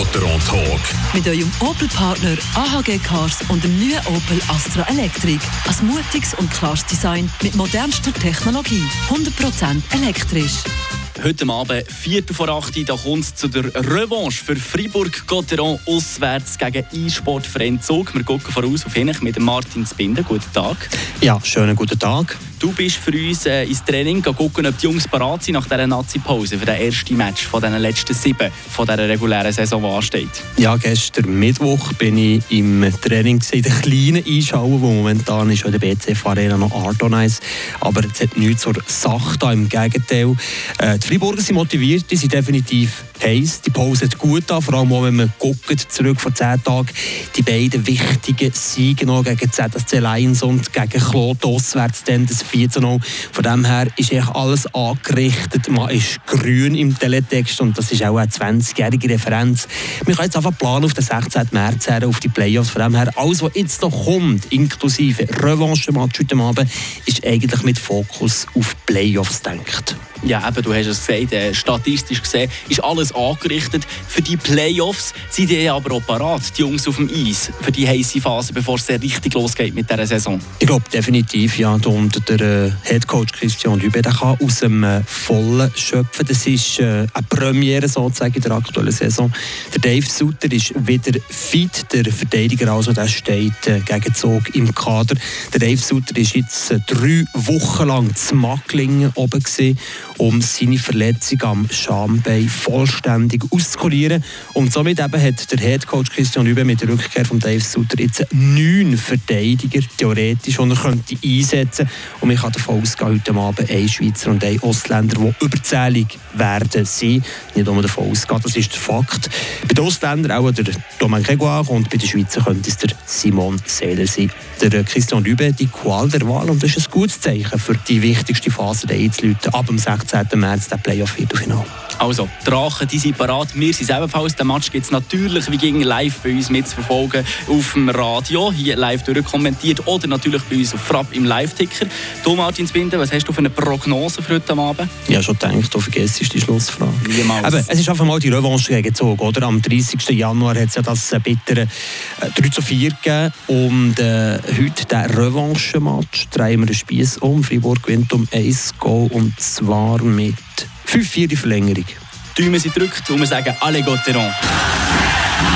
Gotteron Talk. Mit eurem Opel-Partner AHG Cars und dem neuen Opel Astra Electric. Ein mutiges und klares Design mit modernster Technologie. 100% elektrisch. Heute Abend, Viertel vor 8 da kommt es zu der Revanche für Fribourg-Gotteron auswärts gegen E-Sportverein Zug. Wir gucken voraus auf ihn mit Martin Zbinden. Guten Tag. Ja, schönen guten Tag. Du bist für uns äh, ins Training gucken, ob die Jungs parat sind nach dieser Nazi-Pause für das erste Match von den letzten sieben von dieser regulären Saison, die ansteht. Ja, gestern Mittwoch bin ich im Training in der kleinen Einschau, wo momentan ist in der BCF Arena noch Ardonice. Aber es hat nichts zur Sache da, im Gegenteil. Äh, die Freiburger sind motiviert, die sind definitiv heiß. Die Pause hat gut an, vor allem auch, wenn man guckt, zurück vor zehn Tagen, die beiden wichtigen Siege noch gegen ZSC Lions und gegen Claude auswärts, dann das 14 0 Von dem her ist eigentlich alles angerichtet. Man ist grün im Teletext und das ist auch eine 20-jährige Referenz. Wir können jetzt einfach planen auf den 16. März her, auf die Playoffs. Von dem her, alles, was jetzt noch kommt, inklusive Revanche-Match heute Abend, ist eigentlich mit Fokus auf Playoffs denkt. Ja, eben, du hast es gesagt, äh, statistisch gesehen ist alles angerichtet für die Playoffs. Sind die aber auch parat, die Jungs auf dem Eis, für die heiße Phase, bevor es richtig losgeht mit dieser Saison? Ich glaube definitiv, ja. Und der äh, Headcoach Christian Dübe, der kann aus dem äh, Vollen schöpfen. Das ist äh, eine Premiere sozusagen in der aktuellen Saison. Der Dave Sutter ist wieder fit, der Verteidiger, also der steht gegen Zug im Kader. Der Dave Sutter ist jetzt drei Wochen lang zu Macklingen oben gewesen um seine Verletzung am Schambein vollständig auszukurieren. Und somit eben hat der Headcoach Christian Übe mit der Rückkehr von Dave Sutter jetzt neun Verteidiger theoretisch, die er könnte einsetzen könnte. Und man kann davon ausgehen, heute Abend ein Schweizer und ein Ausländer, die überzählig werden sein. Nicht um davon ausgehen, das ist der Fakt. Bei den Ausländern auch der Domain Gregoire und bei den Schweizer könnte es der Simon Seeler sein. Der Christian Übe, die Qual der Wahl und das ist ein gutes Zeichen für die wichtigste Phase der einzuläuten, ab dem 16. 16. März das Playoff-Viertelfinale. Also, Drachen, die sind parat. Wir sind ebenfalls. Den Match gibt es natürlich wie gegen live bei uns mitzuverfolgen auf dem Radio, hier live durchkommentiert oder natürlich bei uns auf Frapp im Live-Ticker. Du, Martin Zbinden, was hast du für eine Prognose für heute Abend? Ja, schon gedacht, du vergisst die Schlussfrage. Niemals. Aber es ist einfach mal die Revanche Zug, oder? Am 30. Januar hat es ja das bittere 3 zu 4 gegeben und äh, heute der Revanche-Match drehen wir den Spieß um. Fribourg gewinnt um 1 Goal und zwar mit 5-4 die Verlängerung. Die Däume sind gedrückt und wir sagen alle Gotteron.